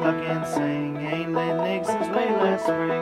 cluck and sing. Ain't Lynn Nixon's way less free.